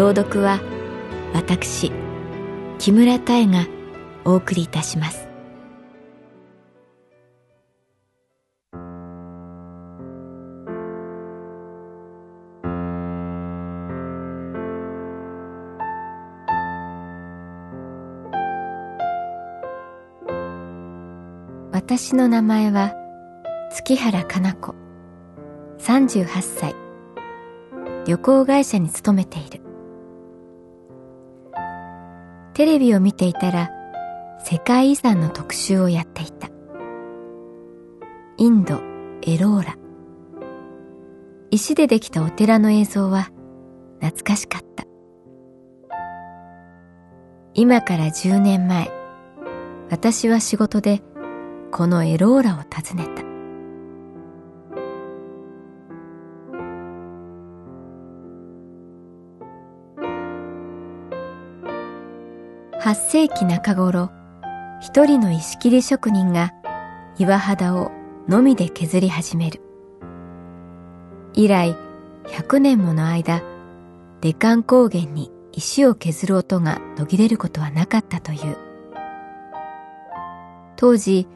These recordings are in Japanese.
朗読は私木村多江がお送りいたします。私の名前は月原かな子38歳。旅行会社に勤めている。テレビを見ていたら世界遺産の特集をやっていた。インドエローラ。石でできたお寺の映像は懐かしかった。今から10年前私は仕事でこのエローラを訪ねた。8世紀中頃一人の石切り職人が岩肌をのみで削り始める。以来100年もの間デカン高原に石を削る音が途切れることはなかったという。当時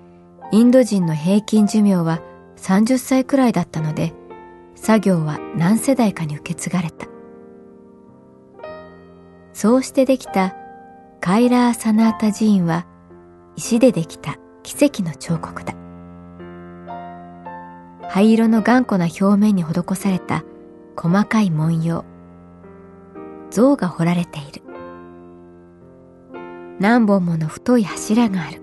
インド人の平均寿命は30歳くらいだったので作業は何世代かに受け継がれた。そうしてできたカイラー・サナータ寺院は石でできた奇跡の彫刻だ。灰色の頑固な表面に施された細かい文様。像が彫られている。何本もの太い柱がある。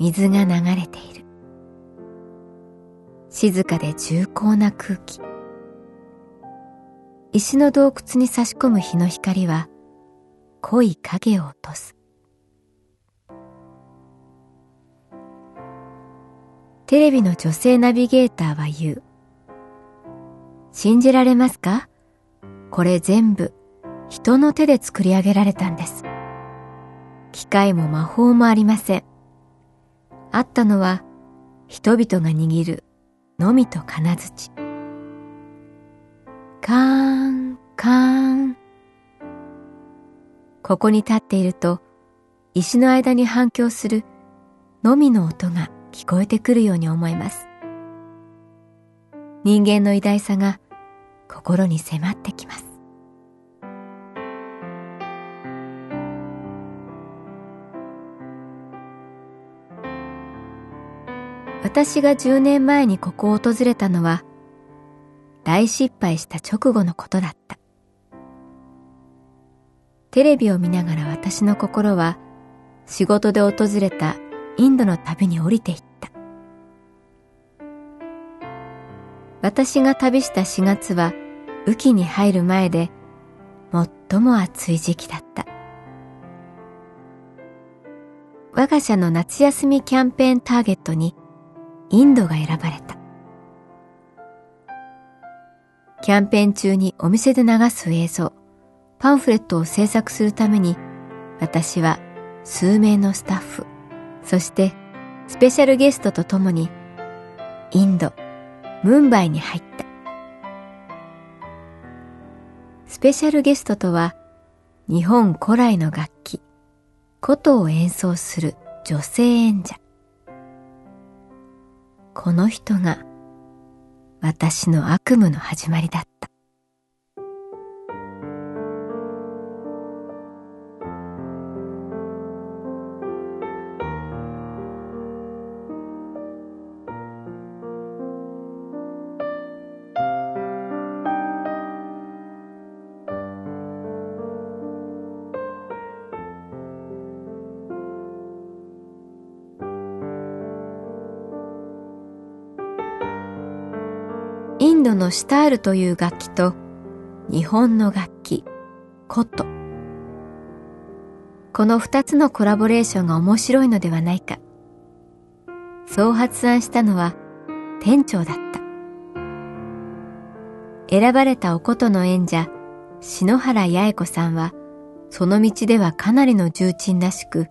水が流れている。静かで重厚な空気。石の洞窟に差し込む日の光は濃い影を落とす。テレビの女性ナビゲーターは言う。信じられますか？これ全部人の手で作り上げられたんです。機械も魔法もありません。あったのは人々が握るのみと金槌。カーンカーン。ここに立っていると石の間に反響するのみの音が聞こえてくるように思います。人間の偉大さが心に迫ってきます。私が10年前にここを訪れたのは大失敗した直後のことだった。テレビを見ながら私の心は仕事で訪れたインドの旅に降りていった。私が旅した4月は雨季に入る前で最も暑い時期だった。我が社の夏休みキャンペーンターゲットにインドが選ばれた。キャンペーン中にお店で流す映像。パンフレットを制作するために私は数名のスタッフそしてスペシャルゲストと共にインドムンバイに入ったスペシャルゲストとは日本古来の楽器琴を演奏する女性演者この人が私の悪夢の始まりだった。ンドのシタールという楽器と日本の楽器、コト。この二つのコラボレーションが面白いのではないか。そう発案したのは店長だった。選ばれたお琴の演者、篠原八重子さんは、その道ではかなりの重鎮らしく、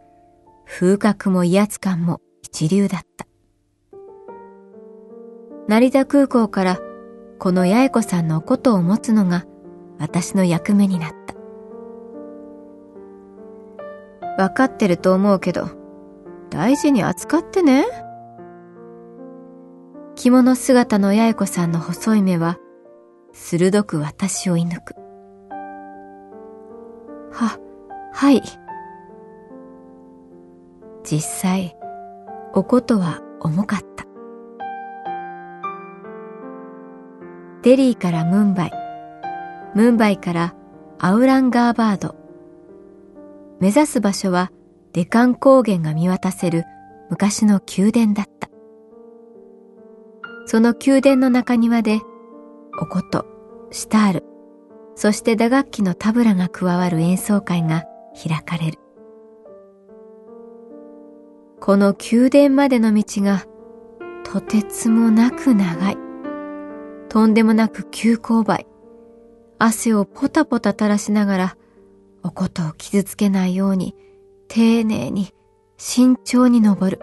風格も威圧感も一流だった。成田空港からこの八重子さんのことを持つのが私の役目になった。わかってると思うけど、大事に扱ってね。着物姿の八重子さんの細い目は、鋭く私を射抜く。は、はい。実際、おことは重かった。デリーからムンバイ、ムンバイからアウランガーバード。目指す場所はデカン高原が見渡せる昔の宮殿だった。その宮殿の中庭で、おこと、シタール、そして打楽器のタブラが加わる演奏会が開かれる。この宮殿までの道がとてつもなく長い。とんでもなく急勾配。汗をポタポタ垂らしながら、おことを傷つけないように、丁寧に、慎重に登る。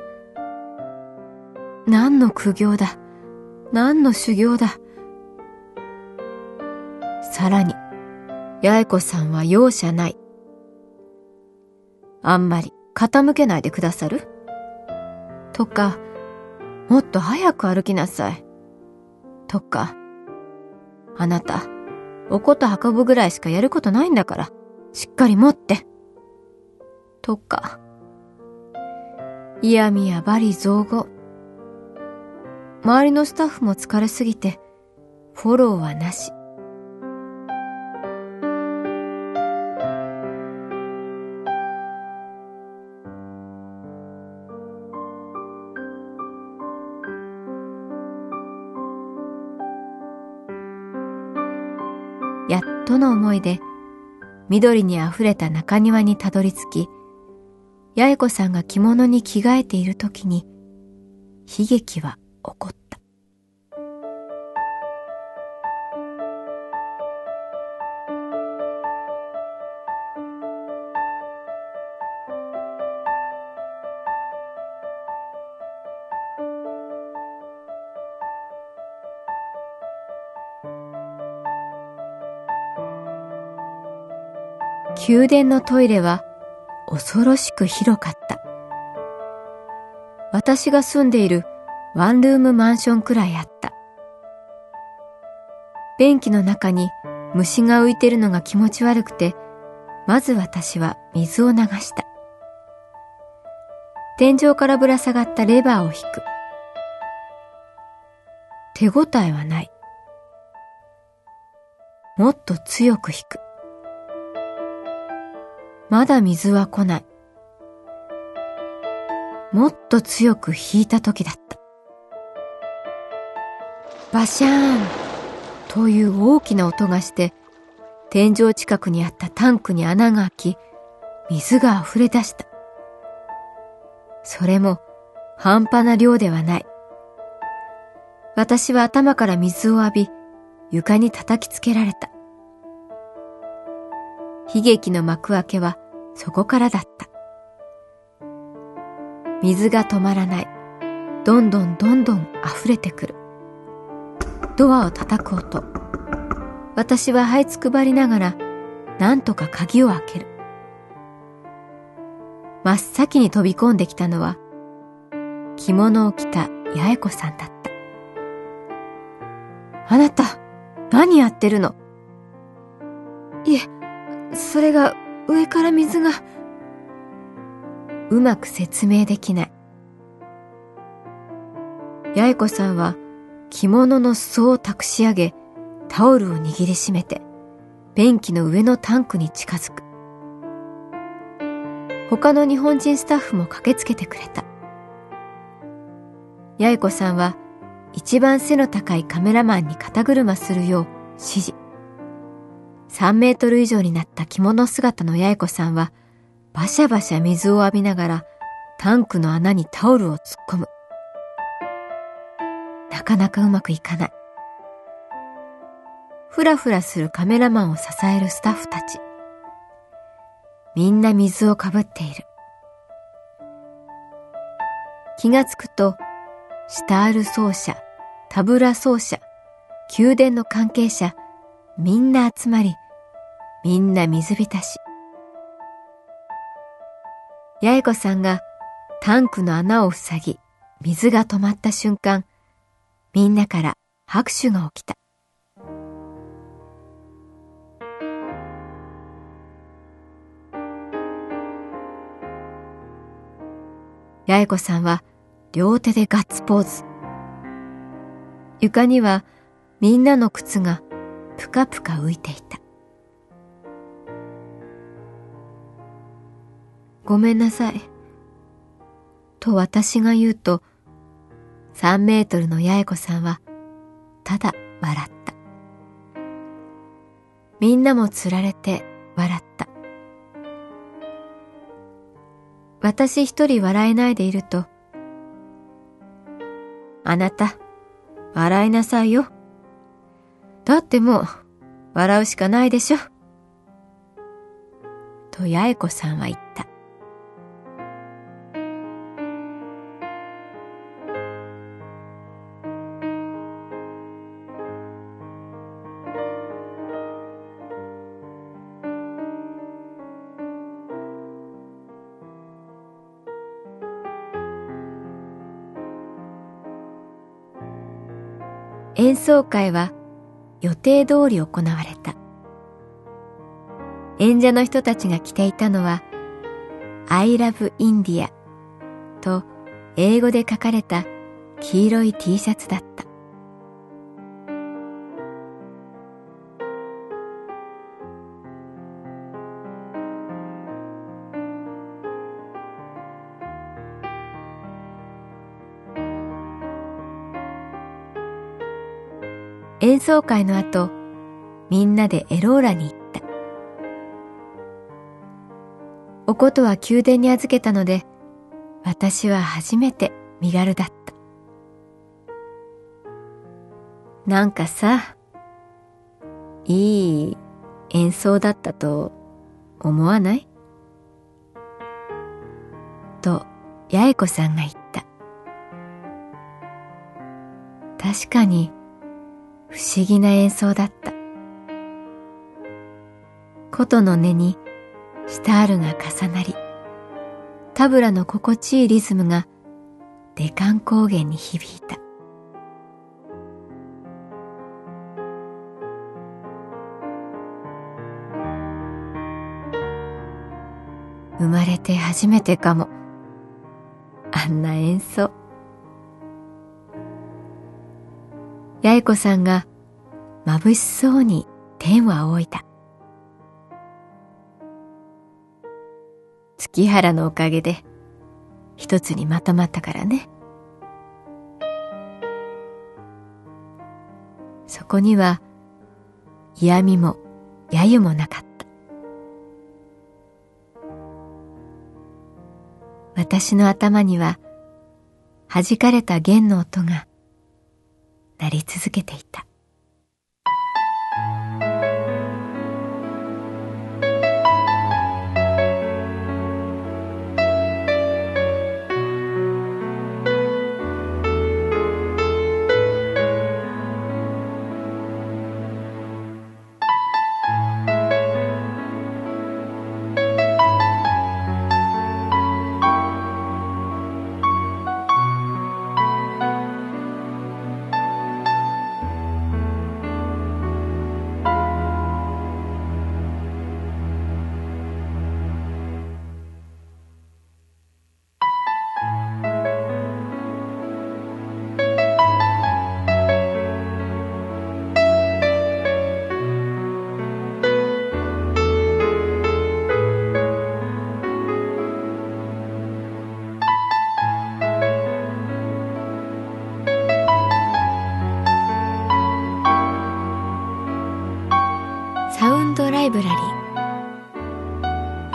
何の苦行だ。何の修行だ。さらに、八重子さんは容赦ない。あんまり傾けないでくださる？とか、もっと早く歩きなさい。とか、あなた、おこと運ぶぐらいしかやることないんだから、しっかり持って。とか、嫌みやバリ造語。周りのスタッフも疲れすぎて、フォローはなし。やっとの思いで緑にあふれた中庭にたどり着き八重子さんが着物に着替えている時に悲劇は起こった。宮殿のトイレは恐ろしく広かった。私が住んでいるワンルームマンションくらいあった。便器の中に虫が浮いてるのが気持ち悪くて、まず私は水を流した。天井からぶら下がったレバーを引く。手応えはない。もっと強く引く。まだ水は来ない。もっと強く引いた時だった。バシャーンという大きな音がして、天井近くにあったタンクに穴が開き、水が溢れ出した。それも半端な量ではない。私は頭から水を浴び、床に叩きつけられた。悲劇の幕開けはそこからだった。水が止まらない。どんどんどんどん溢れてくる。ドアを叩く音。私は這いつくばりながら、なんとか鍵を開ける。真っ先に飛び込んできたのは、着物を着た八重子さんだった。あなた、何やってるの、それが上から水が。うまく説明できない。八重子さんは着物の裾を託し上げ、タオルを握りしめて、便器の上のタンクに近づく。他の日本人スタッフも駆けつけてくれた。八重子さんは一番背の高いカメラマンに肩車するよう指示。3メートル以上になった着物姿の八重子さんはバシャバシャ水を浴びながらタンクの穴にタオルを突っ込む。なかなかうまくいかない。ふらふらするカメラマンを支えるスタッフたち。みんな水をかぶっている。気がつくと、シタール奏者、タブラ奏者、宮殿の関係者、みんな集まり、みんな水浸し。八重子さんがタンクの穴を塞ぎ、水が止まった瞬間、みんなから拍手が起きた。八重子さんは両手でガッツポーズ。床にはみんなの靴がぷかぷか浮いていた。ごめんなさい。と私が言うと、3メートルの八重子さんはただ笑った。みんなもつられて笑った。私一人笑えないでいると、あなた、笑いなさいよ。だってもう、笑うしかないでしょ。と八重子さんは言った。演奏会は予定通り行われた。演者の人たちが着ていたのは I love India と英語で書かれた黄色い T シャツだった。奏会の後、みんなでエローラに行った。おことは宮殿に預けたので、私は初めて身軽だった。なんかさ、いい演奏だったと思わない？と八重子さんが言った。確かに不思議な演奏だった。琴の音にシタールが重なり、タブラの心地いいリズムがデカン高原に響いた。生まれて初めてかも。あんな演奏。八重子さんが眩しそうに天を仰いだ。月原のおかげで一つにまとまったからね。そこには嫌味も揶揄もなかった。私の頭には弾かれた弦の音が鳴り続けていた。